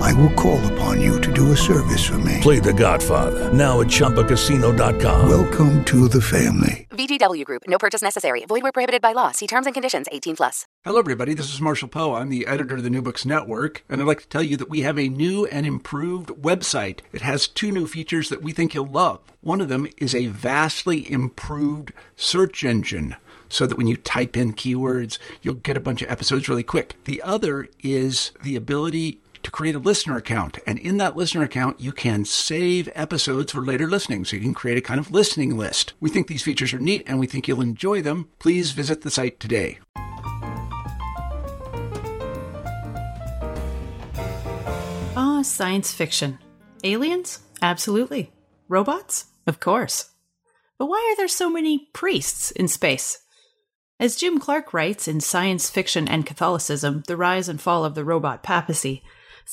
I will call upon you to do a service for me. Play The Godfather now at ChumbaCasino.com. Welcome to the family. VGW Group. No purchase necessary. Void where prohibited by law. See terms and conditions. 18 plus. Hello, everybody. This is Marshall Poe. I'm the editor of the New Books Network, and I'd like to tell you that we have a new and improved website. It has two new features that we think you'll love. One of them is a vastly improved search engine so that when you type in keywords, you'll get a bunch of episodes really quick. The other is the ability to create a listener account. And in that listener account, you can save episodes for later listening. So you can create a kind of listening list. We think these features are neat and we think you'll enjoy them. Please visit the site today. Ah, science fiction. Aliens? Absolutely. Robots? Of course. But why are there so many priests in space? As Jim Clarke writes in Science Fiction and Catholicism The Rise and Fall of the Robot Papacy,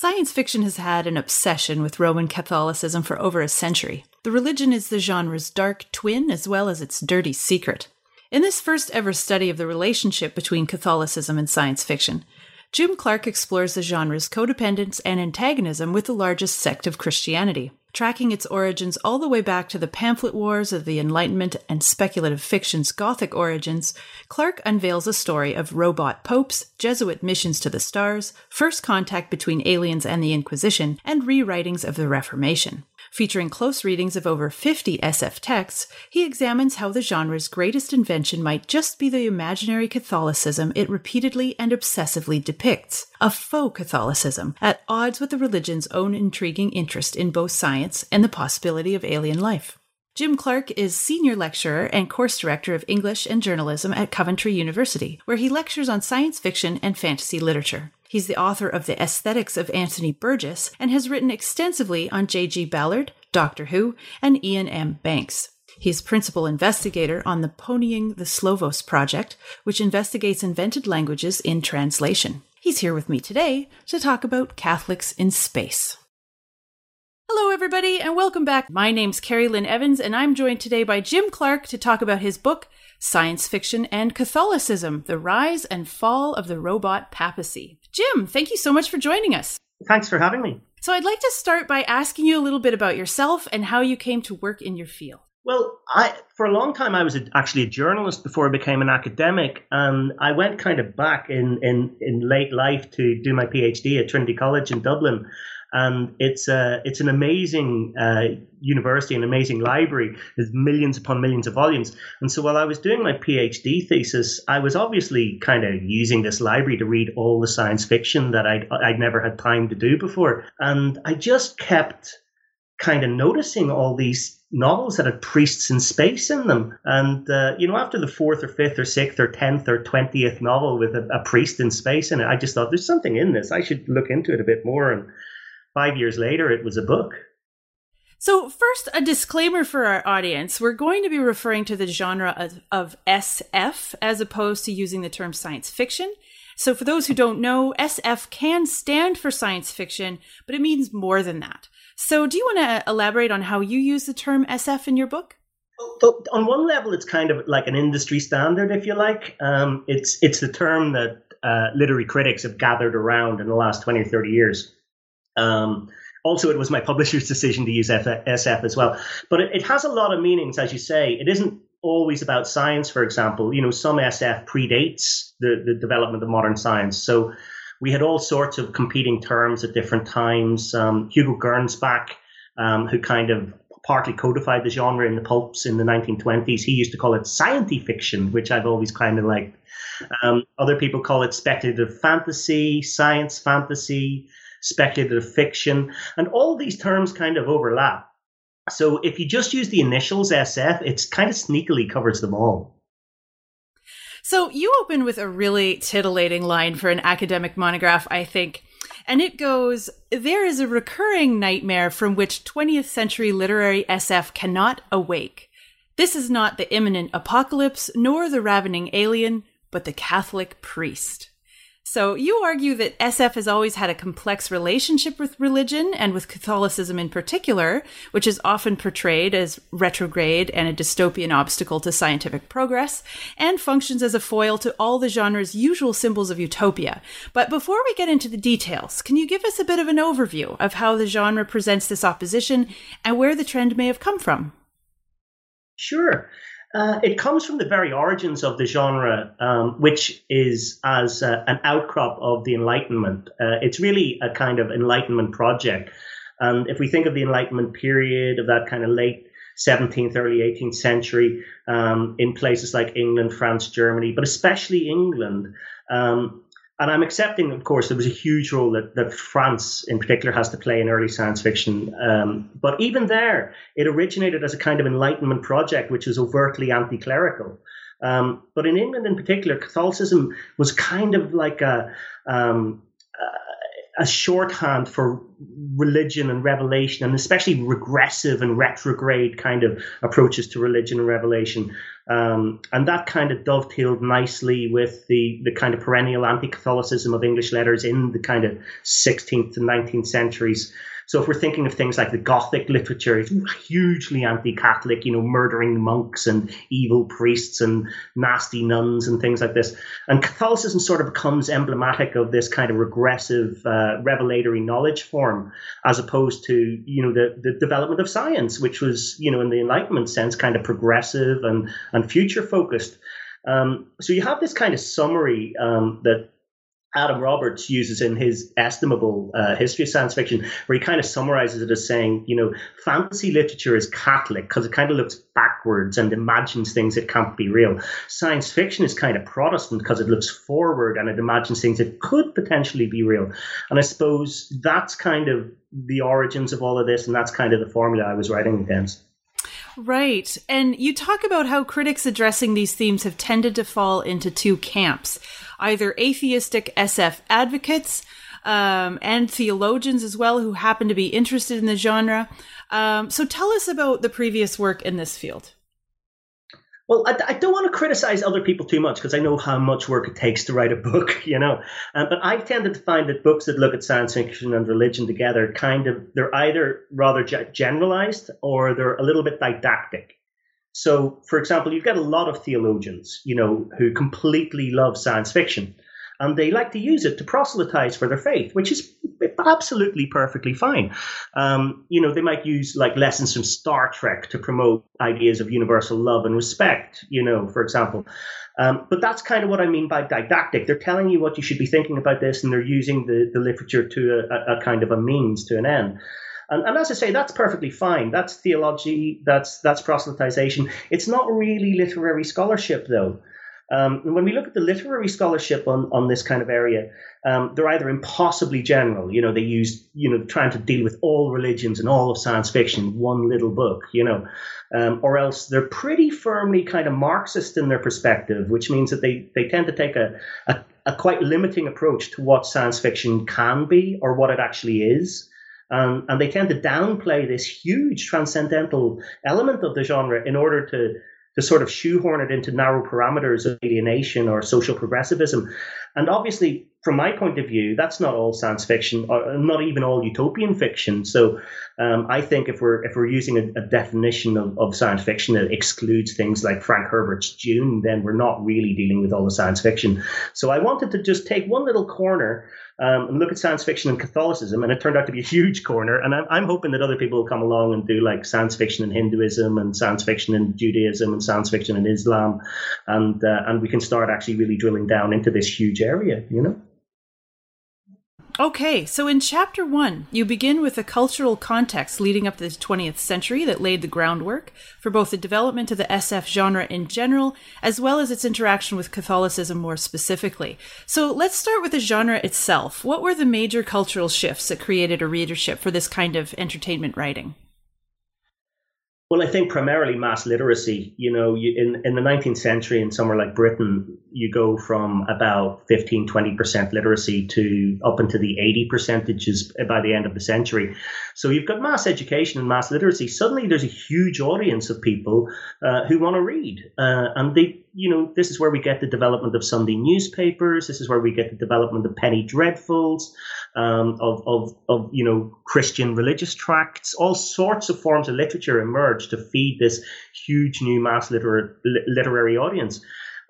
science fiction has had an obsession with Roman Catholicism for over a century. The religion is the genre's dark twin as well as its dirty secret. In this first ever study of the relationship between Catholicism and science fiction, Jim Clarke explores the genre's codependence and antagonism with the largest sect of Christianity, tracking its origins all the way back to the pamphlet wars of the Enlightenment and speculative fiction's Gothic origins. Clarke unveils a story of robot popes, Jesuit missions to the stars, first contact between aliens and the Inquisition, and rewritings of the Reformation. Featuring close readings of over 50 SF texts, he examines how the genre's greatest invention might just be the imaginary Catholicism it repeatedly and obsessively depicts, a faux Catholicism, at odds with the religion's own intriguing interest in both science and the possibility of alien life. Jim Clarke is senior lecturer and course director of English and journalism at Coventry University, where he lectures on science fiction and fantasy literature. He's the author of The Aesthetics of Anthony Burgess and has written extensively on J.G. Ballard, Doctor Who, and Iain M. Banks. He's principal investigator on the Ponying the Slovos project, which investigates invented languages in translation. He's here with me today to talk about Catholics in space. Hello, everybody, and welcome back. My name's Carrie Lynn Evans, and I'm joined today by Jim Clarke to talk about his book, Science Fiction and Catholicism The Rise and Fall of the Robot Papacy. Jim, thank you so much for joining us. Thanks for having me. So, I'd like to start by asking you a little bit about yourself and how you came to work in your field. Well, I for a long time I was a, actually a journalist before I became an academic, and I went kind of back in, in, in late life to do my PhD at Trinity College in Dublin and it's a it's an amazing uh, university, an amazing library. There's millions upon millions of volumes, and so while I was doing my PhD thesis, I was obviously kind of using this library to read all the science fiction that I'd I'd never had time to do before, and I just kept kind of noticing all these novels that had priests in space in them. And, uh, you know, after the fourth or fifth or sixth or tenth or twentieth novel with a, a, priest in space in it, I just thought there's something in this. I should look into it a bit more. And five years later, it was a book. So, first, a disclaimer for our audience. We're going to be referring to the genre of, of, SF as opposed to using the term science fiction. So, for those who don't know, SF can stand for science fiction, but it means more than that. So, do you want to elaborate on how you use the term SF in your book? Well, on one level, it's kind of like an industry standard, if you like. Um, it's it's the term that uh, literary critics have gathered around in the last twenty or thirty years. Um, also, it was my publisher's decision to use SF as well. But it, it, has a lot of meanings, as you say. It isn't always about science, for example. You know, some SF predates the, the development of modern science. So we had all sorts of competing terms at different times. Um, Hugo Gernsback, um, who kind of partly codified the genre in the pulps in the 1920s. He used to call it science fiction, which I've always kind of liked. Um, other people call it speculative fantasy, science fantasy, speculative fiction, and all these terms kind of overlap. So if you just use the initials SF, it's kind of sneakily covers them all. So you open with a really titillating line for an academic monograph, I think. And it goes There is a recurring nightmare from which 20th century literary SF cannot awake. This is not the imminent apocalypse, nor the ravening alien, but the Catholic priest. So you argue that SF has always had a complex relationship with religion and with Catholicism in particular, which is often portrayed as retrograde and a dystopian obstacle to scientific progress, and functions as a foil to all the genre's usual symbols of utopia. But before we get into the details, can you give us a bit of an overview of how the genre presents this opposition and where the trend may have come from? Sure. Uh, it comes from the very origins of the genre, um, which is as uh, an outcrop of the Enlightenment. Uh, it's really a kind of Enlightenment project. And if we think of the Enlightenment period of that kind of late 17th, early 18th century um, in places like England, France, Germany, but especially England, um, and I'm accepting, of course, there was a huge role that, that France in particular has to play in early science fiction. Um, but even there, it originated as a kind of enlightenment project, which was overtly anti clerical. Um, but in England in particular, Catholicism was kind of like a, um, a shorthand for religion and revelation, and especially regressive and retrograde kind of approaches to religion and revelation. Um, and that kind of dovetailed nicely with the, the kind of perennial anti Catholicism of English letters in the kind of 16th and 19th centuries. So if we're thinking of things like the Gothic literature, it's hugely anti-Catholic, you know, murdering monks and evil priests and nasty nuns and things like this. And Catholicism sort of becomes emblematic of this kind of regressive, uh, revelatory knowledge form, as opposed to, you know, the, the development of science, which was, you know, in the Enlightenment sense, kind of progressive and, and future focused. Um, so you have this kind of summary um, that Adam Roberts uses in his estimable uh, history of science fiction, where he kind of summarizes it as saying, you know, fantasy literature is Catholic because it kind of looks backwards and imagines things that can't be real. Science fiction is kind of Protestant because it looks forward and it imagines things that could potentially be real. And I suppose that's kind of the origins of all of this, and that's kind of the formula I was writing against. Right. And you talk about how critics addressing these themes have tended to fall into two camps either atheistic SF advocates um, and theologians as well who happen to be interested in the genre. Um, so tell us about the previous work in this field. Well, I, I, don't want to criticize other people too much because I know how much work it takes to write a book, you know. Uh, but I've tended to find that books that look at science fiction and religion together kind of, they're either rather generalized or they're a little bit didactic. So, for example, you've got a lot of theologians, you know, who completely love science fiction and they like to use it to proselytize for their faith, which is absolutely perfectly fine. Um, you know, they might use like lessons from Star Trek to promote ideas of universal love and respect, you know, for example. Um, but that's kind of what I mean by didactic. They're telling you what you should be thinking about this, and they're using the, the literature to a, a kind of a means to an end. And, and, as I say, that's perfectly fine. That's theology. That's that's proselytization. It's not really literary scholarship, though. Um, when we look at the literary scholarship on, on this kind of area, um, they're either impossibly general, you know, they use, you know, trying to deal with all religions and all of science fiction, one little book, you know, um, or else they're pretty firmly kind of Marxist in their perspective, which means that they, they tend to take a, a, a quite limiting approach to what science fiction can be or what it actually is. Um, and they tend to downplay this huge transcendental element of the genre in order to to sort of shoehorn it into narrow parameters of alienation or social progressivism. And obviously, from my point of view, that's not all science fiction, or not even all utopian fiction. So, um, I think if we're if we're using a, a definition of, of, science fiction that excludes things like Frank Herbert's Dune, then we're not really dealing with all the science fiction. So, I wanted to just take one little corner um, and look at science fiction and Catholicism, and it turned out to be a huge corner. And I'm, I'm hoping that other people will come along and do like science fiction and Hinduism and science fiction and Judaism and science fiction in Islam, and uh, and we can start actually really drilling down into this huge area, you know. Okay, so in chapter one, you begin with the cultural context leading up to the 20th century that laid the groundwork for both the development of the SF genre in general, as well as its interaction with Catholicism more specifically. So let's start with the genre itself. What were the major cultural shifts that created a readership for this kind of entertainment writing? Well, I think primarily mass literacy. You know, you, in, in the 19th century, in somewhere like Britain, you go from about 15, 20% literacy to up into the 80 percentages by the end of the century. So you've got mass education and mass literacy. Suddenly there's a huge audience of people uh, who want to read. Uh, and they, you know, this is where we get the development of Sunday newspapers. This is where we get the development of penny dreadfuls um, of, of, of, you know, Christian religious tracts, all sorts of forms of literature emerged to feed this huge new mass liter- literary audience.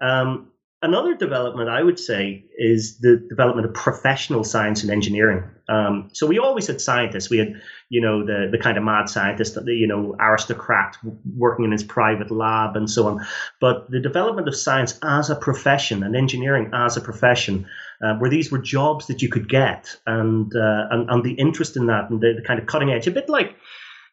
Um, another development I would say is the development of professional science and engineering. Um, so we always had scientists. We had, you know, the the kind of mad scientist, the you know aristocrat working in his private lab and so on. But the development of science as a profession and engineering as a profession uh, where these were jobs that you could get, and uh, and, and the interest in that, and the, the, kind of cutting edge, a bit like.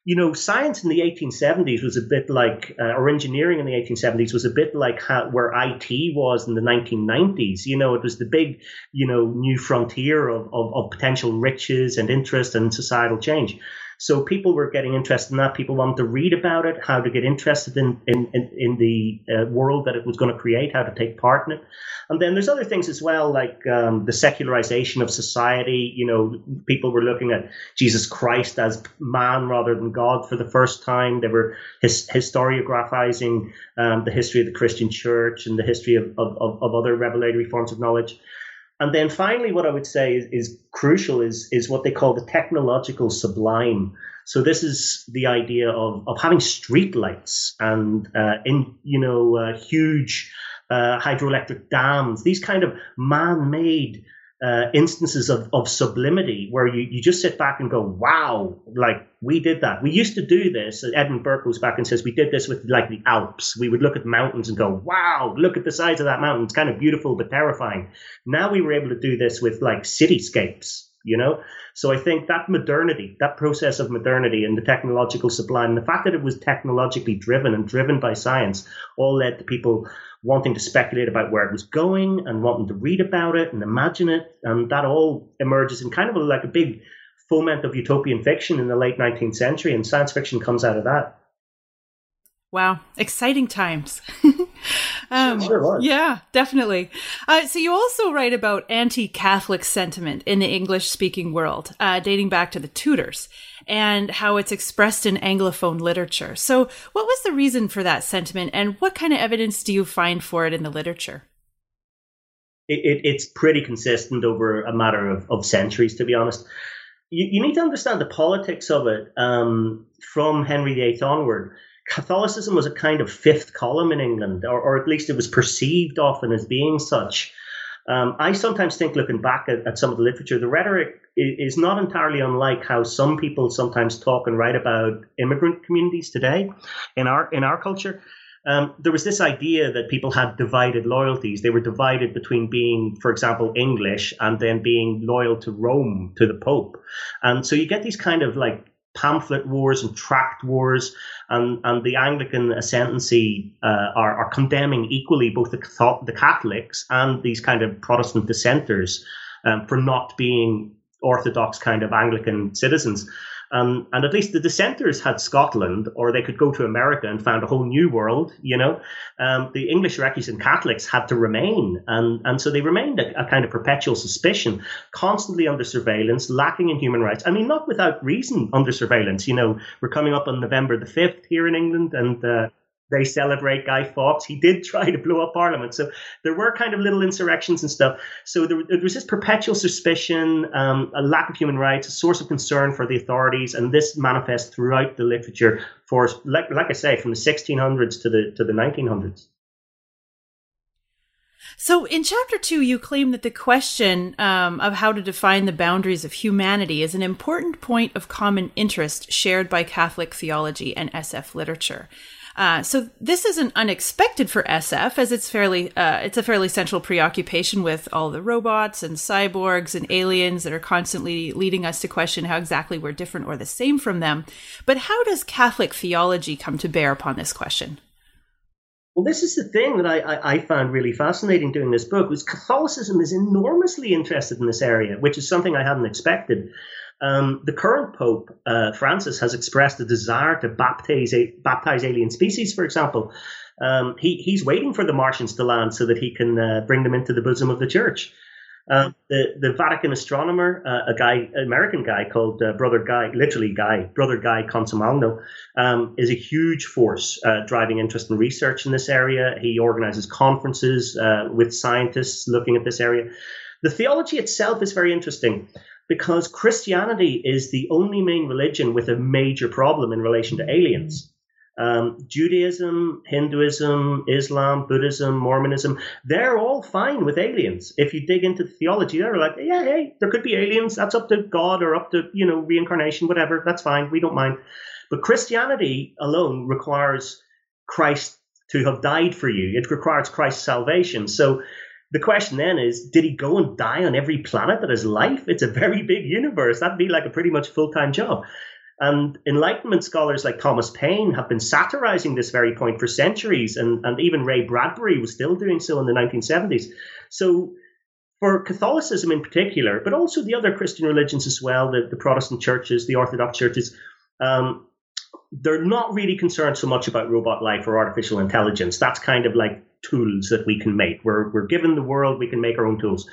You know, science in the 1870s was a bit like, uh, or engineering in the 1870s was a bit like how, where IT was in the 1990s. You know, it was the big, you know, new frontier of, of, of potential riches and interest and societal change. So people were getting interested in that. People wanted to read about it, how to get interested in in in, in the uh, world that it was going to create, how to take part in it. And then there's other things as well, like um, the secularization of society. You know, people were looking at Jesus Christ as man rather than God for the first time. They were his, historiographizing um, the history of the Christian Church and the history of, of, of other revelatory forms of knowledge. And then finally, what I would say is, is, crucial is, is what they call the technological sublime. So this is the idea of, of having streetlights and uh, in you know uh, huge uh, hydroelectric dams, these kind of man-made uh, instances of, of sublimity where you, you just sit back and go, wow, like we did that. We used to do this. Edmund Burke goes back and says, we did this with like the Alps. We would look at mountains and go, wow, look at the size of that mountain. It's kind of beautiful, but terrifying. Now we were able to do this with like cityscapes, you know? So I think that modernity, that process of modernity and the technological sublime, and the fact that it was technologically driven and driven by science all led to people wanting to speculate about where it was going and wanting to read about it and imagine it. And that all emerges in kind of a, like a big foment of utopian fiction in the late 19th century, and science fiction comes out of that. Wow, exciting times. um, sure yeah, definitely. Uh, so you also write about anti-Catholic sentiment in the English-speaking world, uh, dating back to the Tudors, and how it's expressed in Anglophone literature. So, what was the reason for that sentiment, and what kind of evidence do you find for it in the literature? It, it, it's pretty consistent over a matter of, of centuries, to be honest. You, you, need to understand the politics of it um, from Henry VIII onward Catholicism was a kind of fifth column in England, or, or at least it was perceived often as being such. Um, I sometimes think, looking back at, at, some of the literature, the rhetoric is, not entirely unlike how some people sometimes talk and write about immigrant communities today in our in our culture. Um, there was this idea that people had divided loyalties. They were divided between being, for example, English and then being loyal to Rome, to the Pope. And so you get these kind of like pamphlet wars and tract wars, and, and the Anglican ascendancy uh, are, are condemning equally both the, the Catholics and these kind of Protestant dissenters um, for not being orthodox kind of Anglican citizens. Um, and at least the dissenters had Scotland, or they could go to America and found a whole new world. You know, um, the English recusant Catholics had to remain, and and so they remained a, a, kind of perpetual suspicion, constantly under surveillance, lacking in human rights. I mean, not without reason under surveillance. You know, we're coming up on November the fifth here in England, and uh, they celebrate Guy Fawkes. He did try to blow up Parliament. So there were kind of little insurrections and stuff. So there, there was this perpetual suspicion, um, a lack of human rights, a source of concern for the authorities, and this manifests throughout the literature for, like, like I say, from the 1600s to the to the 1900s. So, in chapter two, you claim that the question um, of how to define the boundaries of humanity is an important point of common interest shared by Catholic theology and SF literature. Uh, so this isn't unexpected for SF, as it's fairly uh, it's a fairly central preoccupation with all the robots and cyborgs and aliens that are constantly leading us to question how exactly we're different or the same from them. But how does Catholic theology come to bear upon this question? Well, this is the thing that I, I, I, found really fascinating doing this book was Catholicism is enormously interested in this area, which is something I hadn't expected. Um, the current Pope, uh, Francis, has expressed a desire to baptize, baptize alien species, for example. Um, he, he's waiting for the Martians to land so that he can uh, bring them into the bosom of the church. Uh, the the Vatican astronomer, uh, a guy, American guy called uh, Brother Guy, literally Guy, Brother Guy Consolmagno, um, is a huge force uh, driving interest in research in this area. He organizes conferences uh, with scientists looking at this area. The theology itself is very interesting because Christianity is the only main religion with a major problem in relation to aliens. Um, Judaism, Hinduism, Islam, Buddhism, Mormonism, they're all fine with aliens. If you dig into the theology, they're like, yeah, hey, there could be aliens. That's up to God or up to, you know, reincarnation, whatever. That's fine. We don't mind. But Christianity alone requires Christ to have died for you. It requires Christ's salvation. So the question then is, did he go and die on every planet that has life? It's a very big universe. That'd be like a pretty much full time job. And Enlightenment scholars like Thomas Paine have been satirizing this very point for centuries, and, and even Ray Bradbury was still doing so in the 1970s. So, for Catholicism in particular, but also the other Christian religions as well, the, the Protestant churches, the Orthodox churches, um, they're not really concerned so much about robot life or artificial intelligence. That's kind of like tools that we can make. We're, we're given the world, we can make our own tools.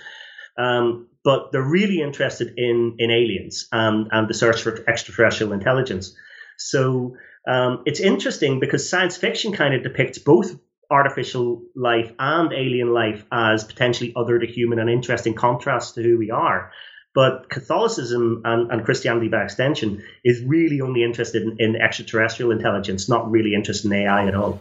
Um, but they're really interested in, in aliens and, and the search for extraterrestrial intelligence. So um, it's interesting because science fiction kind of depicts both artificial life and alien life as potentially other to human and interesting contrast to who we are. But Catholicism and, and Christianity by extension is really only interested in, in extraterrestrial intelligence, not really interested in AI at all.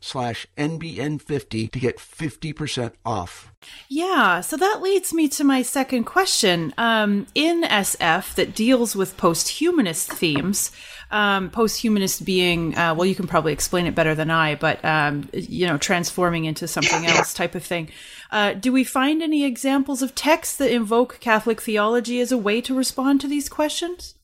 slash NBN50 to get 50% off. Yeah, so that leads me to my second question. Um, in SF that deals with post-humanist themes, um, post-humanist being, uh, well, you can probably explain it better than I, but, um, you know, transforming into something else type of thing. Uh, do we find any examples of texts that invoke Catholic theology as a way to respond to these questions?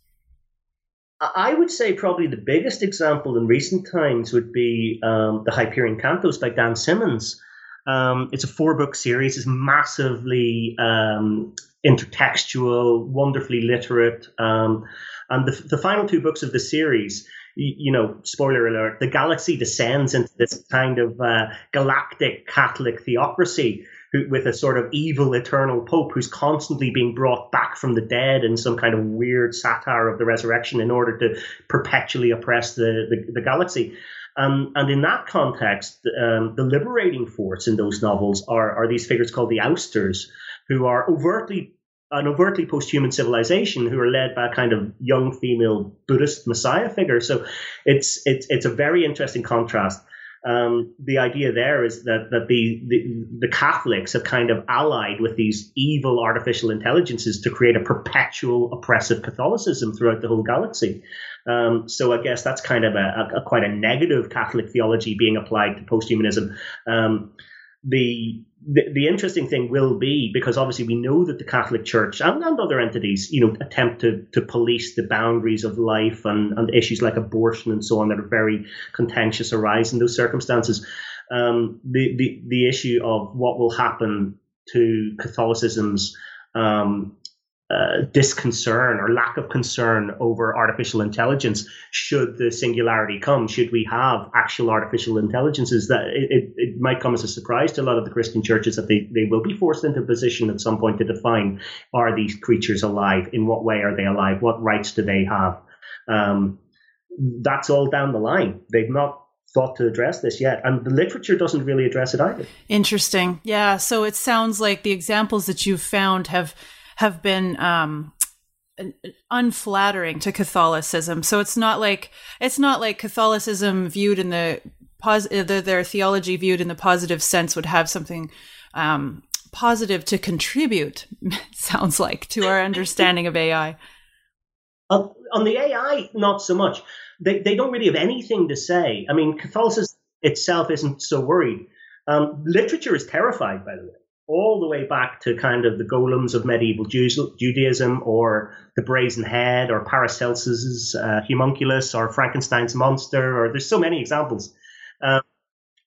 I would say probably the biggest example in recent times would be um, the Hyperion Cantos by Dan Simmons. Um, it's a four book series. It's massively um, intertextual, wonderfully literate. Um, and the, the final two books of the series, you, you, know, spoiler alert, the galaxy descends into this kind of uh, galactic Catholic theocracy who, with a sort of evil eternal pope who's constantly being brought back from the dead in some kind of weird satire of the resurrection in order to perpetually oppress the, the, the galaxy. Um, and in that context, um, the liberating force in those novels are, are these figures called the ousters, who are overtly an overtly post-human civilization who are led by a kind of young female Buddhist messiah figure. So it's it's it's a very interesting contrast um, the idea there is that that the, the, the Catholics have kind of allied with these evil artificial intelligences to create a perpetual oppressive Catholicism throughout the whole galaxy. Um, so I guess that's kind of a, a, a, quite a negative Catholic theology being applied to posthumanism. Um, the, the, the interesting thing will be because obviously we know that the Catholic Church and, and other entities, you know, attempt to to police the boundaries of life and, and issues like abortion and so on that are very contentious arise in those circumstances. um, the, the the issue of what will happen to Catholicism's um, uh, disconcern or lack of concern over artificial intelligence should the singularity come. Should we have actual artificial intelligences that it, it, might come as a surprise to a lot of the christian churches that they, they will be forced into a position at some point to define are these creatures alive? In what way are they alive? What rights do they have? Um, that's all down the line. They've not thought to address this yet. And the literature doesn't really address it either. Interesting. Yeah so it sounds like the examples that you've found have have been um, unflattering to Catholicism. So it's not like it's not like Catholicism viewed in the positive, their theology viewed in the positive sense would have something um, positive to contribute. sounds like to our understanding of AI. Uh, on the AI, not so much. They they don't really have anything to say. I mean, Catholicism itself isn't so worried. Um, literature is terrified, by the way all the way back to kind of the golems of medieval Judaism or the brazen head or Paracelsus's uh, homunculus or Frankenstein's monster, or there's so many examples. Um,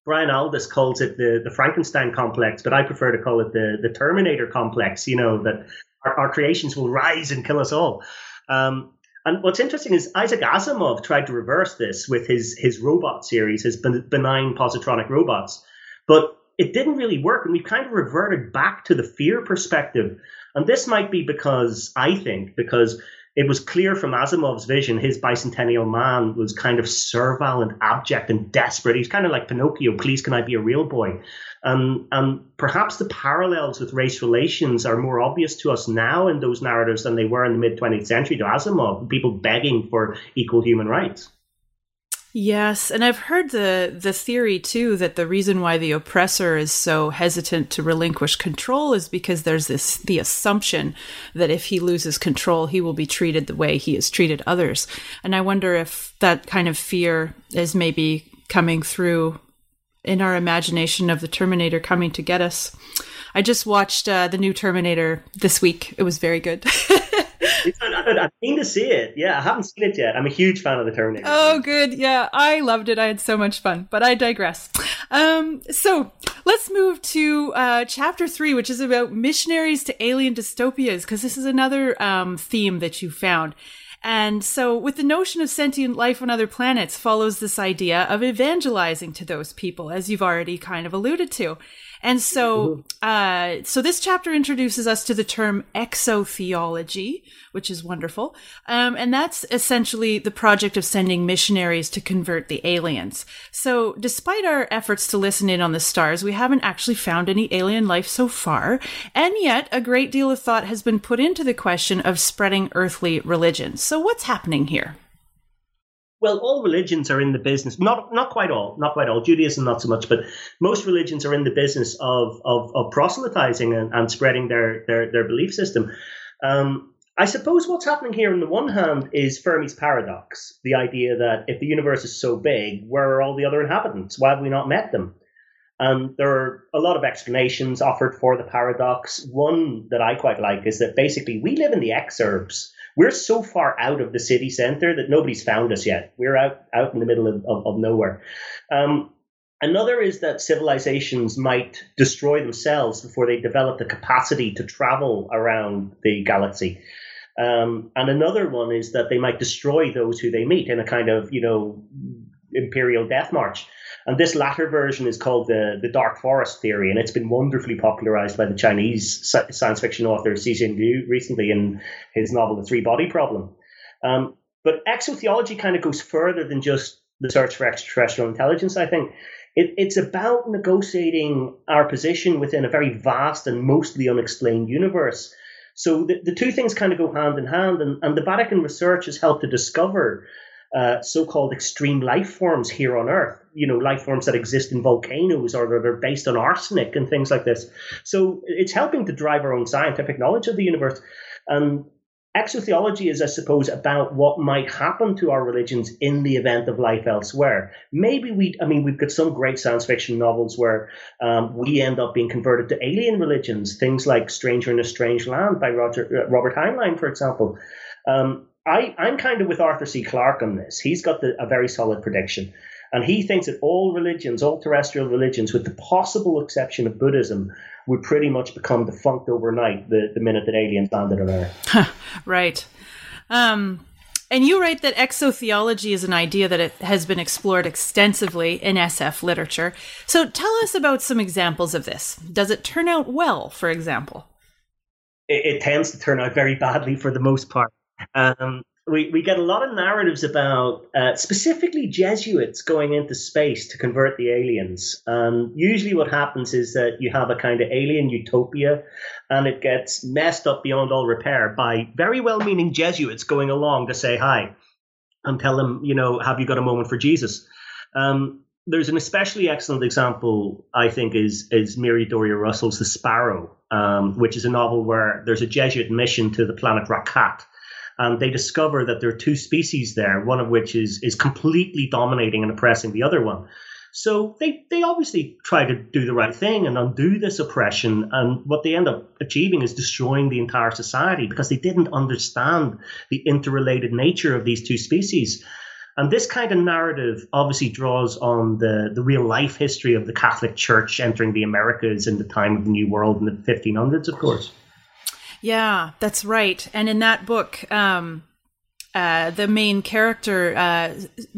Brian Aldiss calls it the, the Frankenstein complex, but I prefer to call it the, the Terminator complex, you know, that our, our creations will rise and kill us all. Um, and what's interesting is Isaac Asimov tried to reverse this with his, his robot series, his benign positronic robots. But it didn't really work. And we've kind of reverted back to the fear perspective. And this might be because, I think, because it was clear from Asimov's vision, his bicentennial man was kind of servile and abject and desperate. He's kind of like Pinocchio, please can I be a real boy? Um, and perhaps the parallels with race relations are more obvious to us now in those narratives than they were in the mid 20th century to Asimov, people begging for equal human rights. Yes, and I've heard the the theory too that the reason why the oppressor is so hesitant to relinquish control is because there's this the assumption that if he loses control, he will be treated the way he has treated others. And I wonder if that kind of fear is maybe coming through in our imagination of the Terminator coming to get us. I just watched uh, the new Terminator this week. It was very good. I've been to see it. Yeah, I haven't seen it yet. I'm a huge fan of the Terminator. Oh, good. Yeah, I loved it. I had so much fun, but I digress. Um, so let's move to uh, chapter three, which is about missionaries to alien dystopias, because this is another um, theme that you found. And so, with the notion of sentient life on other planets, follows this idea of evangelizing to those people, as you've already kind of alluded to. And so, mm-hmm. uh, so this chapter introduces us to the term exotheology, which is wonderful. Um, and that's essentially the project of sending missionaries to convert the aliens. So, despite our efforts to listen in on the stars, we haven't actually found any alien life so far. And yet, a great deal of thought has been put into the question of spreading earthly religion. So, what's happening here? Well, all religions are in the business. Not not quite all, not quite all. Judaism, not so much, but most religions are in the business of of, of proselytizing and, and spreading their, their their belief system. Um, I suppose what's happening here, on the one hand, is Fermi's paradox, the idea that if the universe is so big, where are all the other inhabitants? Why have we not met them? And there are a lot of explanations offered for the paradox. One that I quite like is that basically we live in the exurbs we're so far out of the city center that nobody's found us yet. We're out out in the middle of, of, of nowhere. Um, another is that civilizations might destroy themselves before they develop the capacity to travel around the galaxy. Um, and another one is that they might destroy those who they meet in a kind of, you know, imperial death march. And this latter version is called the, the Dark Forest theory, and it's been wonderfully popularized by the Chinese science fiction author Cixin Liu recently in his novel The Three Body Problem. Um, but exotheology kind of goes further than just the search for extraterrestrial intelligence, I think. It, it's about negotiating our position within a very vast and mostly unexplained universe. So the, the two things kind of go hand in hand, and, and the Vatican research has helped to discover uh, so-called extreme life forms here on Earth. You know, life forms that exist in volcanoes or that are based on arsenic and things like this. So it's helping to drive our own scientific knowledge of the universe. And exotheology is, I suppose, about what might happen to our religions in the event of life elsewhere. Maybe we, I mean, we've got some great science fiction novels where um, we end up being converted to alien religions, things like Stranger in a Strange Land by Roger, uh, Robert Heinlein, for example. Um, I, I'm kind of with Arthur C. Clarke on this. He's got the, a very solid prediction. And he thinks that all religions, all terrestrial religions, with the possible exception of Buddhism, would pretty much become defunct overnight the, the minute that aliens landed on Earth. right. Um, and you write that exotheology is an idea that it has been explored extensively in SF literature. So tell us about some examples of this. Does it turn out well, for example? It, it tends to turn out very badly for the most part. Um, we, we get a lot of narratives about uh, specifically Jesuits going into space to convert the aliens. Um, usually, what happens is that you have a kind of alien utopia, and it gets messed up beyond all repair by very well meaning Jesuits going along to say hi and tell them, you know, have you got a moment for Jesus? Um, there's an especially excellent example, I think, is is Mary Doria Russell's The Sparrow, um, which is a novel where there's a Jesuit mission to the planet Rakhat and they discover that there are two species there, one of which is is completely dominating and oppressing the other one. So they, they obviously try to do the right thing and undo this oppression. And what they end up achieving is destroying the entire society because they didn't understand the interrelated nature of these two species. And this kind of narrative obviously draws on the, the real life history of the Catholic Church entering the Americas in the time of the New World in the 1500s, of course. Yeah, that's right. And in that book, um, uh, the main character uh,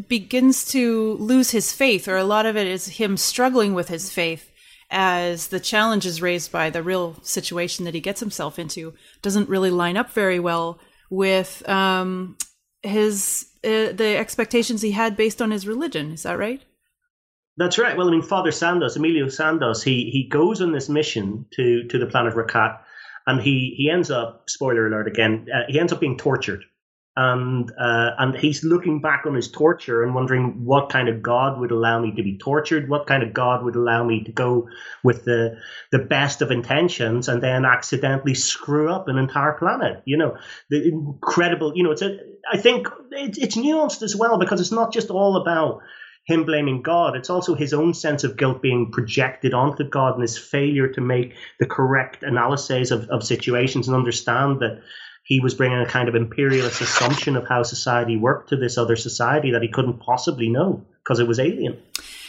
begins to lose his faith, or a lot of it is him struggling with his faith as the challenges raised by the real situation that he gets himself into doesn't really line up very well with um, his uh, the expectations he had based on his religion. Is that right? That's right. Well, I mean, Father Sandoz, Emilio Sandoz, he he goes on this mission to to the planet Rakhat and he he ends up spoiler alert again uh, he ends up being tortured and uh, and he's looking back on his torture and wondering what kind of God would allow me to be tortured, what kind of God would allow me to go with the the best of intentions and then accidentally screw up an entire planet. You know, the incredible. You know, it's a. I think it's, it's nuanced as well because it's not just all about him blaming God. It's also his own sense of guilt being projected onto God and his failure to make the correct analyses of, of situations and understand that he was bringing a kind of imperialist assumption of how society worked to this other society that he couldn't possibly know because it was alien.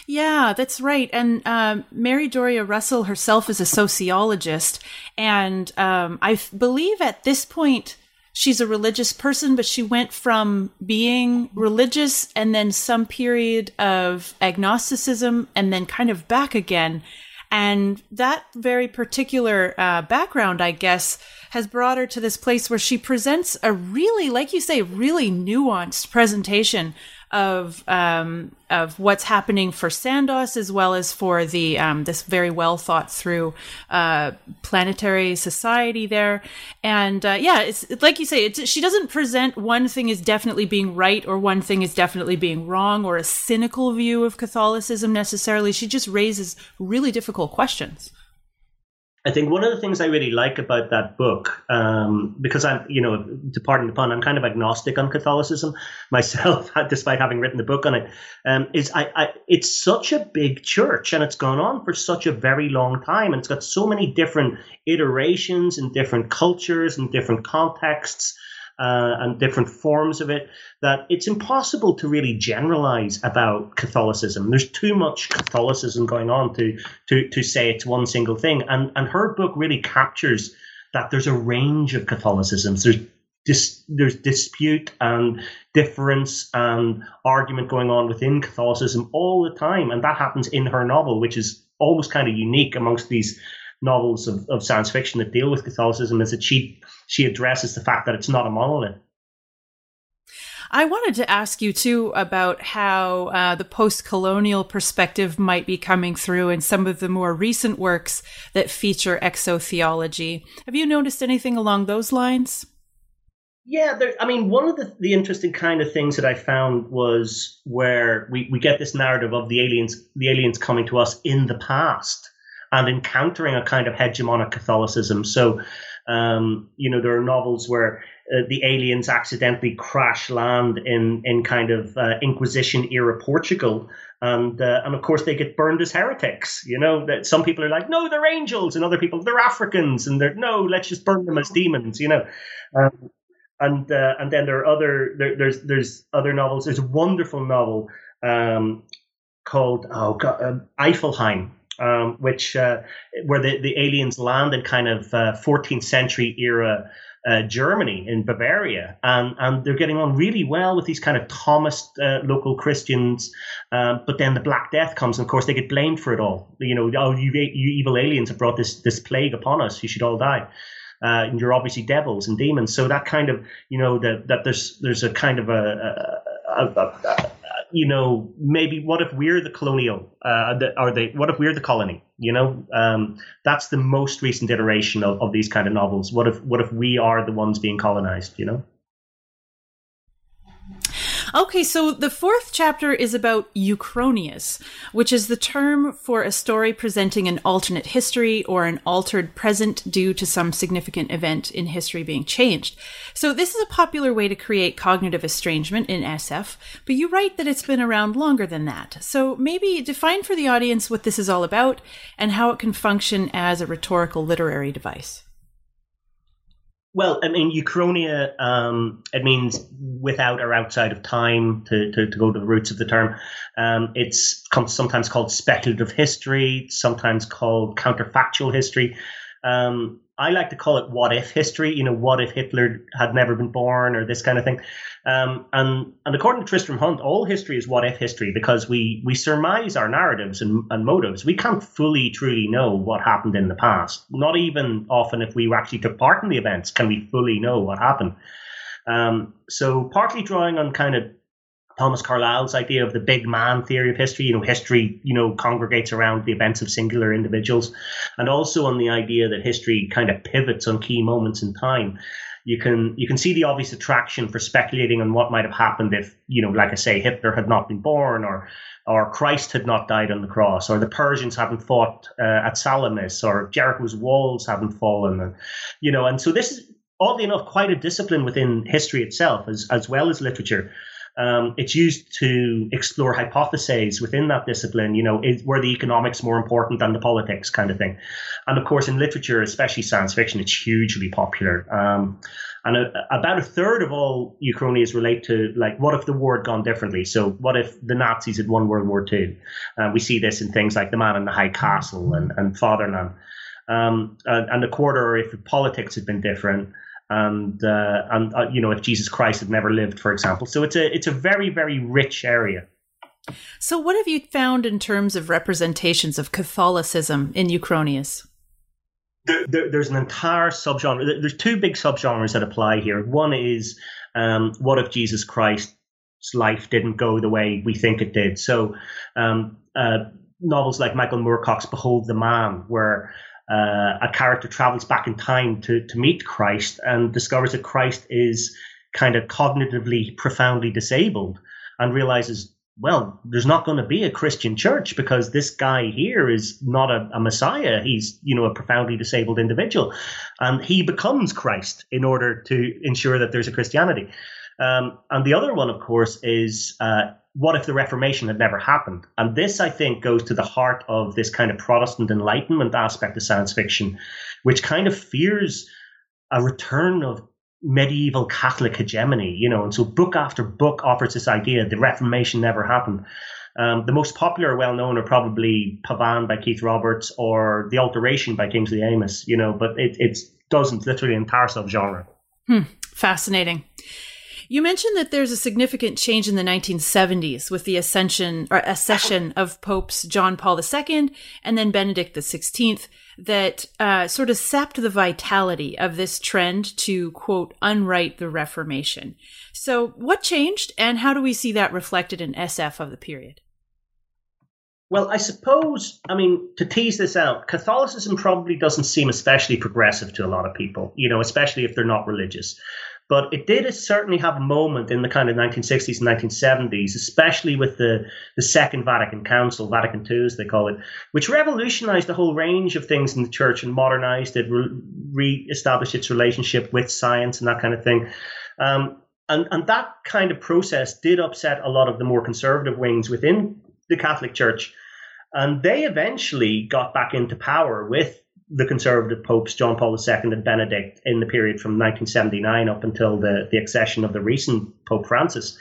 Yeah, that's right. And um, Mary Doria Russell herself is a sociologist. And um, I believe at this point, she's a religious person, but she went from being religious and then some period of agnosticism and then kind of back again. And that very particular uh, background, I guess, has brought her to this place where she presents a really, like you say, really nuanced presentation of um, of what's happening for Sandoz as well as for the um, this very well thought through uh, planetary society there. And uh, yeah, it's like you say, she doesn't present one thing as definitely being right or one thing is definitely being wrong or a cynical view of Catholicism necessarily. She just raises really difficult questions. I think one of the things I really like about that book, um, because I'm, you know, to pardon the pun, I'm kind of agnostic on Catholicism myself, despite having written the book on it, um, is I, I, it's such a big church and it's gone on for such a very long time and it's got so many different iterations and different cultures and different contexts uh, and different forms of it that it's impossible to really generalize about Catholicism. There's too much Catholicism going on to to to say it's one single thing. And and her book really captures that there's a range of Catholicisms. There's dis, there's dispute and difference and argument going on within Catholicism all the time, and that happens in her novel, which is almost kind of unique amongst these novels of, of science fiction that deal with Catholicism is that she she addresses the fact that it's not a monolith. I wanted to ask you too about how uh, the post colonial perspective might be coming through in some of the more recent works that feature exotheology. Have you noticed anything along those lines? Yeah, there, I mean, one of the, the interesting kind of things that I found was where we, we get this narrative of the aliens, the aliens coming to us in the past and encountering a kind of hegemonic Catholicism. So, um, you know, there are novels where uh, the aliens accidentally crash land in in kind of uh, Inquisition era Portugal, and uh, and of course they get burned as heretics. You know that some people are like, no, they're angels, and other people they're Africans, and they're no, let's just burn them as demons. You know. Um, and uh, and then there are other there, there's there's other novels. There's a wonderful novel um, called oh God, uh, Eifelheim, um, which uh, where the, the aliens land in kind of uh, 14th century era uh, Germany in Bavaria, and and they're getting on really well with these kind of Thomist uh, local Christians. Um, but then the Black Death comes, and of course they get blamed for it all. You know, oh, you, you evil aliens have brought this this plague upon us. You should all die. Uh, and you're obviously devils and demons. So that kind of, you know, that that there's there's a kind of a, a, a, a you know, maybe what if we're the colonial, uh, the, or the, what if we're the colony? You know, um, that's the most recent iteration of, of these kind of novels. What if, what if we are the ones being colonized? You know. Okay, so the fourth chapter is about Uchronias, which is the term for a story presenting an alternate history or an altered present due to some significant event in history being changed. So this is a popular way to create cognitive estrangement in SF, but you write that it's been around longer than that. So maybe define for the audience what this is all about and how it can function as a rhetorical literary device. Well, I mean, Uchronia, um, it means without or outside of time, to, to, to go to the roots of the term. Um, it's sometimes called speculative history, sometimes called counterfactual history. Um, I like to call it what if history, you know, what if Hitler had never been born or this kind of thing. Um, and, and according to Tristram Hunt, all history is what if history because we, we surmise our narratives and, and motives. We can't fully, truly know what happened in the past. Not even often if we actually took part in the events can we fully know what happened. Um, so partly drawing on kind of Thomas Carlyle's idea of the big man theory of history. You know, history, you know, congregates around the events of singular individuals, and also on the idea that history kind of pivots on key moments in time. You can you can see the obvious attraction for speculating on what might have happened if, you know, like I say, Hitler had not been born, or or Christ had not died on the cross, or the Persians hadn't fought uh, at Salamis, or Jericho's walls hadn't fallen, and you know, and so this is oddly enough quite a discipline within history itself, as as well as literature um, it's used to explore hypotheses within that discipline. You know, is, were the economics more important than the politics kind of thing? And of course, in literature, especially science fiction, it's hugely popular. Um, and a, about a third of all Uchronias relate to like, what if the war had gone differently? So, what if the Nazis had won World War II? Uh, we see this in things like The Man in the High Castle and, and Fatherland. Um, and, and a quarter if politics had been different and uh, and uh, you know if Jesus Christ had never lived, for example. So it's a it's a very very rich area. So what have you found in terms of representations of Catholicism in Uchronias? There, there, there's an entire subgenre. There's two big subgenres that apply here. One is um, what if Jesus Christ's life didn't go the way we think it did? So um, uh, novels like Michael Moorcock's Behold the Man, where uh, a character travels back in time to, to meet Christ and discovers that Christ is kind of cognitively profoundly disabled and realizes, well, there's not going to be a Christian church because this guy here is not a, a, Messiah. He's, you know, a profoundly disabled individual. And he becomes Christ in order to ensure that there's a Christianity. Um, and the other one, of course, is uh, what if the Reformation had never happened? And this, I think, goes to the heart of this kind of Protestant Enlightenment aspect of science fiction, which kind of fears a return of medieval Catholic hegemony, you know. And so, book after book offers this idea the Reformation never happened. Um, the most popular, well known, are probably Pavane by Keith Roberts or The Alteration by Kingsley Amis, you know, but it, it doesn't literally entire subgenre. Hmm, fascinating. You mentioned that there's a significant change in the 1970s with the ascension or accession of popes John Paul II and then Benedict XVI that uh, sort of sapped the vitality of this trend to quote unwrite the Reformation. So, what changed, and how do we see that reflected in SF of the period? Well, I suppose, I mean, to tease this out, Catholicism probably doesn't seem especially progressive to a lot of people, you know, especially if they're not religious. But it did certainly have a moment in the kind of 1960s and 1970s, especially with the, the Second Vatican Council, Vatican II as they call it, which revolutionized a whole range of things in the church and modernized it, re established its relationship with science and that kind of thing. Um, and, and that kind of process did upset a lot of the more conservative wings within the Catholic Church. And they eventually got back into power with the conservative popes, John Paul II and Benedict, in the period from 1979 up until the, the accession of the recent Pope Francis.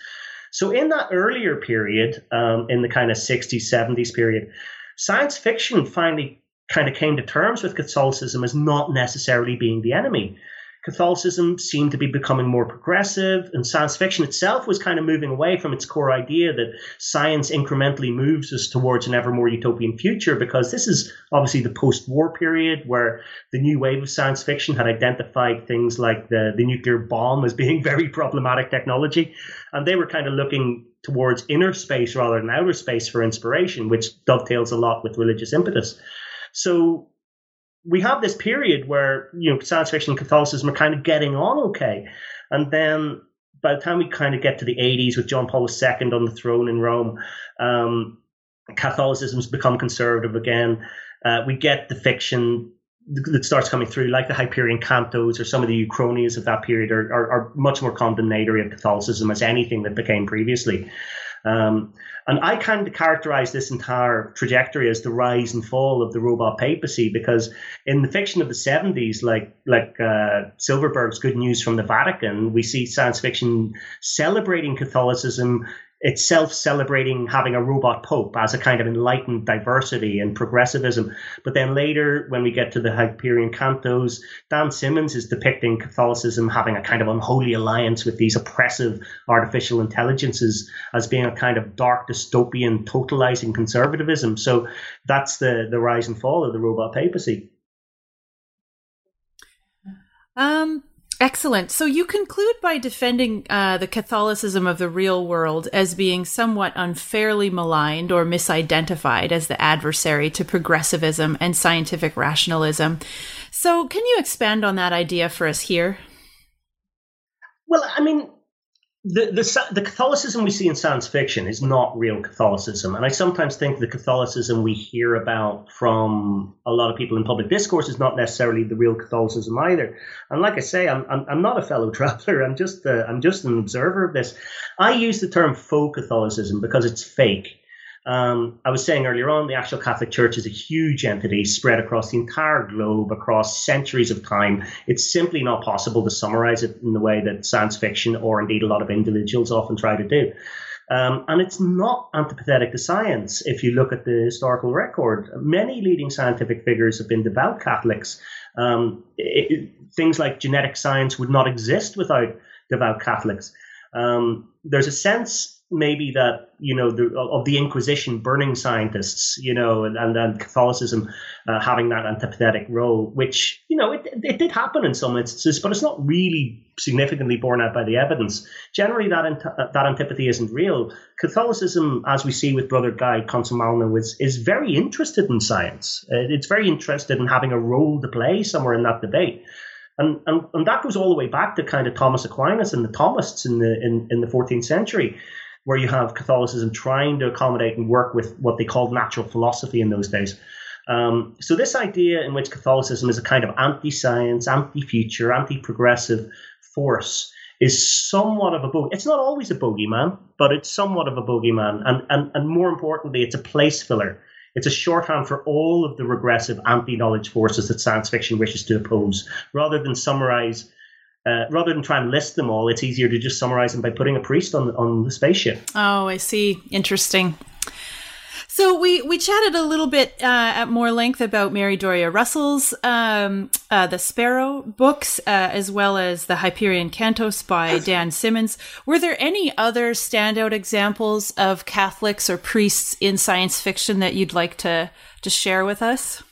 So in that earlier period, um, in the kind of 60s, 70s period, science fiction finally kind of came to terms with Catholicism as not necessarily being the enemy. Catholicism seemed to be becoming more progressive, and science fiction itself was kind of moving away from its core idea that science incrementally moves us towards an ever more utopian future, because this is obviously the post war period where the new wave of science fiction had identified things like the, the nuclear bomb as being very problematic technology. And they were kind of looking towards inner space rather than outer space for inspiration, which dovetails a lot with religious impetus. So we have this period where you know science fiction and Catholicism are kind of getting on okay, and then by the time we kind of get to the 80s with John Paul II on the throne in Rome, um, Catholicism's become conservative again. Uh, we get the fiction that starts coming through, like the Hyperion Cantos or some of the Uchronias of that period, are, are, are much more condemnatory of Catholicism as anything that became previously. Um, and I kind of characterize this entire trajectory as the rise and fall of the robot papacy because in the fiction of the 70s, like like uh, Silverberg's Good News from the Vatican, we see science fiction celebrating Catholicism itself celebrating having a robot pope as a kind of enlightened diversity and progressivism. But then later, when we get to the Hyperion Cantos, Dan Simmons is depicting Catholicism having a kind of unholy alliance with these oppressive artificial intelligences as being a kind of dark dystopian totalizing conservatism. So that's the, the rise and fall of the robot papacy. Um, Excellent. So you conclude by defending uh, the Catholicism of the real world as being somewhat unfairly maligned or misidentified as the adversary to progressivism and scientific rationalism. So, can you expand on that idea for us here? Well, I mean, the, the, the Catholicism we see in science fiction is not real Catholicism, and I sometimes think the Catholicism we hear about from a lot of people in public discourse is not necessarily the real Catholicism either. And like I say, I'm I'm, I'm not a fellow traveler. I'm just uh, I'm just an observer of this. I use the term faux Catholicism because it's fake. Um, I was saying earlier on, the actual Catholic Church is a huge entity spread across the entire globe, across centuries of time. It's simply not possible to summarize it in the way that science fiction or indeed a lot of individuals often try to do. Um, and it's not antipathetic to science if you look at the historical record. Many leading scientific figures have been devout Catholics. Um, it, things like genetic science would not exist without devout Catholics. Um, there's a sense maybe that you know the, of the Inquisition burning scientists, you know, and and, Catholicism uh, having that antipathetic role, which you know it, it did happen in some instances, but it's not really significantly borne out by the evidence. Generally, that that antipathy isn't real. Catholicism, as we see with Brother Guy Consolmagno, is is very interested in science. It's very interested in having a role to play somewhere in that debate. And, and, and that goes all the way back to kind of Thomas Aquinas and the Thomists in the in, in the 14th century where you have Catholicism trying to accommodate and work with what they called natural philosophy in those days. Um, so this idea in which Catholicism is a kind of anti-science, anti-future, anti-progressive force is somewhat of a bogey. It's not always a bogeyman, but it's somewhat of a bogeyman, and and and more importantly, it's a place filler. It's a shorthand for all of the regressive anti-knowledge forces that science fiction wishes to oppose, rather than summarize uh, rather than try and list them all, it's easier to just summarize them by putting a priest on on the spaceship. Oh, I see. Interesting. So we we chatted a little bit uh, at more length about Mary Doria Russell's um, uh, the Sparrow books, uh, as well as the Hyperion Cantos by Dan Simmons. Were there any other standout examples of Catholics or priests in science fiction that you'd like to to share with us?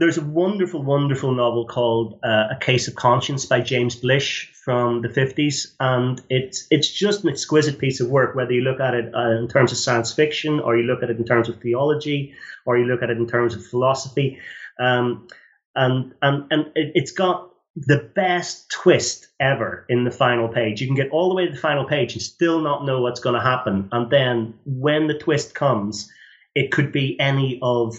There's a wonderful, wonderful novel called uh, A Case of Conscience by James Blish from the 50s. And it's, it's just an exquisite piece of work, whether you look at it uh, in terms of science fiction, or you look at it in terms of theology, or you look at it in terms of philosophy. Um, and, and, and it, it's got the best twist ever in the final page. You can get all the way to the final page and still not know what's going to happen. And then when the twist comes, it could be any of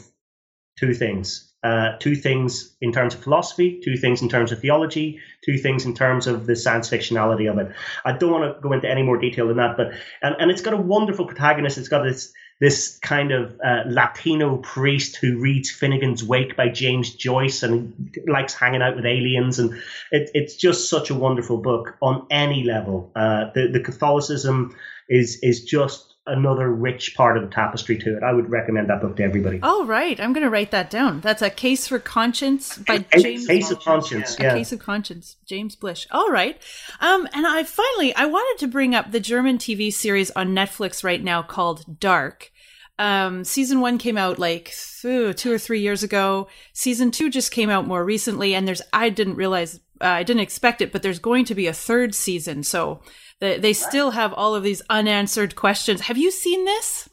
two things uh, two things in terms of philosophy, two things in terms of theology, two things in terms of the science fictionality of it. I don't want to go into any more detail than that, but and, and it's got a wonderful protagonist. It's got this this kind of uh, Latino priest who reads Finnegans Wake by James Joyce and likes hanging out with aliens, and it, it's just such a wonderful book on any level. Uh, the the Catholicism is is just another rich part of the tapestry to it. I would recommend that book to everybody. All right, I'm going to write that down. That's a case for conscience by A James. Case of Conscience, A case of conscience, James Blish. All right, um, and I finally I wanted to bring up the German TV series on Netflix right now called Dark. Um, season one came out like two or three years ago. Season two just came out more recently, and there's I didn't realize uh, I didn't expect it, but there's going to be a third season. So they, they still have all of these unanswered questions. Have you seen this?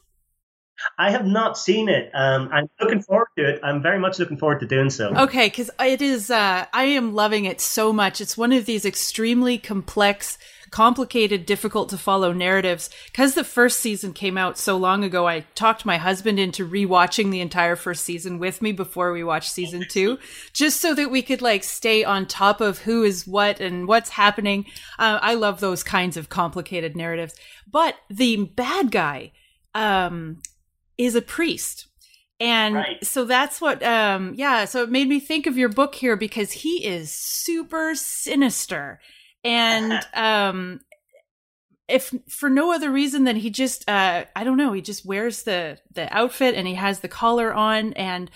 I have not seen it. Um, I'm looking forward to it. I'm very much looking forward to doing so. Okay, because it is. Uh, I am loving it so much. It's one of these extremely complex, complicated, difficult to follow narratives. Because the first season came out so long ago, I talked my husband into rewatching the entire first season with me before we watched season two, just so that we could like stay on top of who is what and what's happening. Uh, I love those kinds of complicated narratives. But the bad guy, um, is a priest. And Right. so that's what, um, yeah, so it made me think of your book here because he is super sinister. And, um, if for no other reason than he just, uh, I don't know, he just wears the, the outfit and he has the collar on and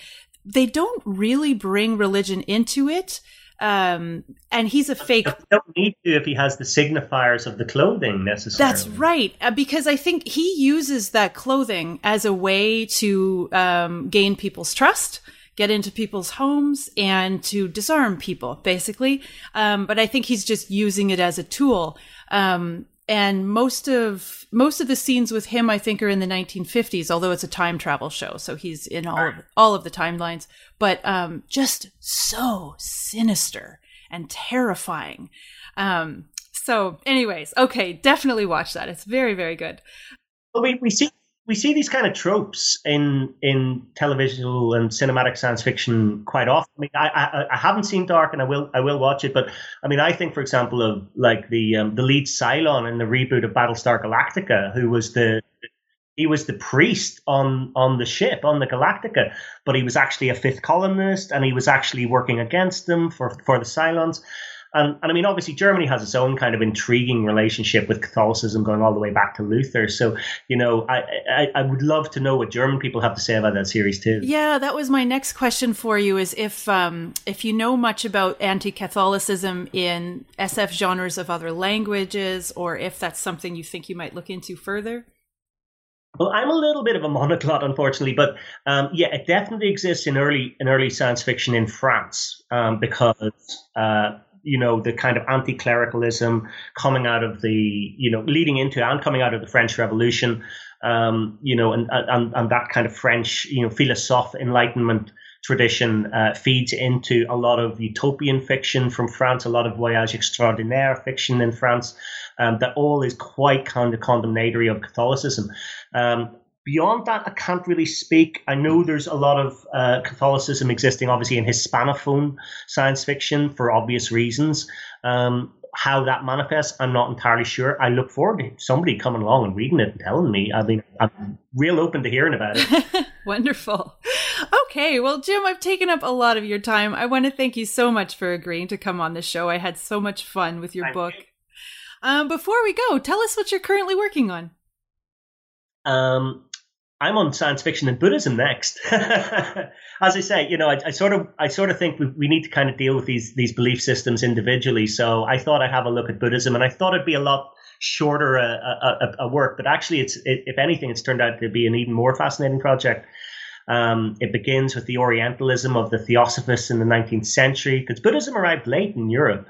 they don't really bring religion into it. Um, and he's a fake You don't need to if he has the signifiers of the clothing necessarily. That's right, uh, because I think he uses that clothing as a way to um, gain people's trust, get into people's homes, and to disarm people, basically. Um, but I think he's just using it as a tool. Um, and most of most of the scenes with him, I think, are in the 1950s. Although it's a time travel show, so he's in all of all of the timelines. But um, just so sinister and terrifying. Um, so, anyways, okay, definitely watch that. It's very, very good. Well, we, we see we see these kind of tropes in in televisual and cinematic science fiction quite often. I mean, I, I I haven't seen Dark, and I will I will watch it. But I mean, I think, for example, of like the um, the lead Cylon in the reboot of Battlestar Galactica, who was the he was the priest on on the ship on the Galactica, but he was actually a fifth columnist, and he was actually working against them for for the Cylons. And, and I mean, obviously, Germany has its own kind of intriguing relationship with Catholicism going all the way back to Luther. So, you know, I, I, I would love to know what German people have to say about that series too. Yeah, that was my next question for you: is if um, if you know much about anti-Catholicism in SF genres of other languages, or if that's something you think you might look into further. Well, I'm a little bit of a monoglot, unfortunately, but um, yeah, it definitely exists in early in early science fiction in France um, because uh, you know the kind of anti-clericalism coming out of the you know leading into and coming out of the French Revolution, um, you know, and, and and that kind of French you know philosophe enlightenment tradition uh, feeds into a lot of utopian fiction from France, a lot of voyage extraordinaire fiction in France. Um, that all is quite kind of condemnatory of Catholicism. Um, beyond that, I can't really speak. I know there's a lot of uh, Catholicism existing, obviously, in Hispanophone science fiction for obvious reasons. Um, how that manifests, I'm not entirely sure. I look forward to somebody coming along and reading it and telling me. I mean, I'm real open to hearing about it. Wonderful. Okay, well, Jim, I've taken up a lot of your time. I want to thank you so much for agreeing to come on the show. I had so much fun with your Thank book. you. Um, before we go, tell us what you're currently working on. Um, I'm on science fiction and Buddhism next. As I say, you know, I, I sort of, I sort of think we, we need to kind of deal with these these belief systems individually. So I thought I'd have a look at Buddhism, and I thought it'd be a lot shorter a, a, a, work, but actually, it's it, if anything, it's turned out to be an even more fascinating project. Um, it begins with the Orientalism of the Theosophists in the 19th century, because Buddhism arrived late in Europe.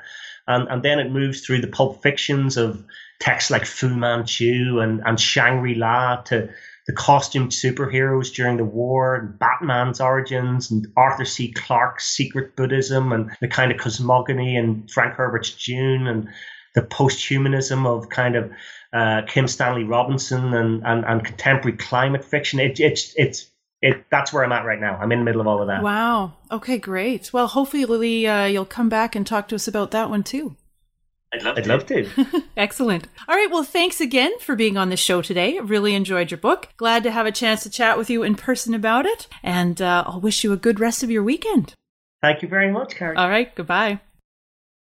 And, and then it moves through the pulp fictions of texts like Fu Manchu and, and Shangri La to the costumed superheroes during the war, and Batman's origins, and Arthur C. Clarke's secret Buddhism, and the kind of cosmogony and Frank Herbert's Dune, and the post-humanism of kind of uh, Kim Stanley Robinson and, and, and contemporary climate fiction. It, it's it's it, that's where I'm at right now. I'm in the middle of all of that. Wow. Okay, great. Well, hopefully uh, you'll come back and talk to us about that one too. I'd love I'd to. love to. Excellent. All right. Well, thanks again for being on the show today. Really enjoyed your book. Glad to have a chance to chat with you in person about it. And uh, I'll wish you a good rest of your weekend. Thank you very much, Carrie. All right. Goodbye.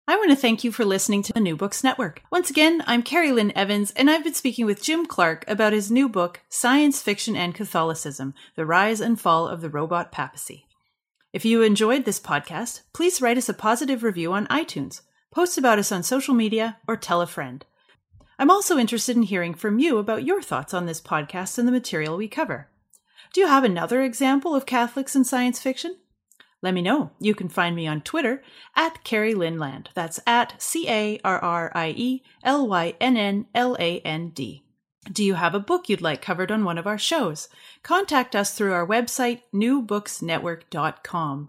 I want to thank you for listening to the New Books Network. Once again, I'm Carrie Lynn Evans, and I've been speaking with Jim Clarke about his new book, Science Fiction and Catholicism The Rise and Fall of the Robot Papacy. If you enjoyed this podcast, please write us a positive review on iTunes post about us on social media, or tell a friend. I'm also interested in hearing from you about your thoughts on this podcast and the material we cover. Do you have another example of Catholics in science fiction? Let me know. You can find me on Twitter at Carrie Lynnland. That's at C A R R I E L Y N N L A N D. Do you have a book you'd like covered on one of our shows? Contact us through our website, newbooksnetwork.com.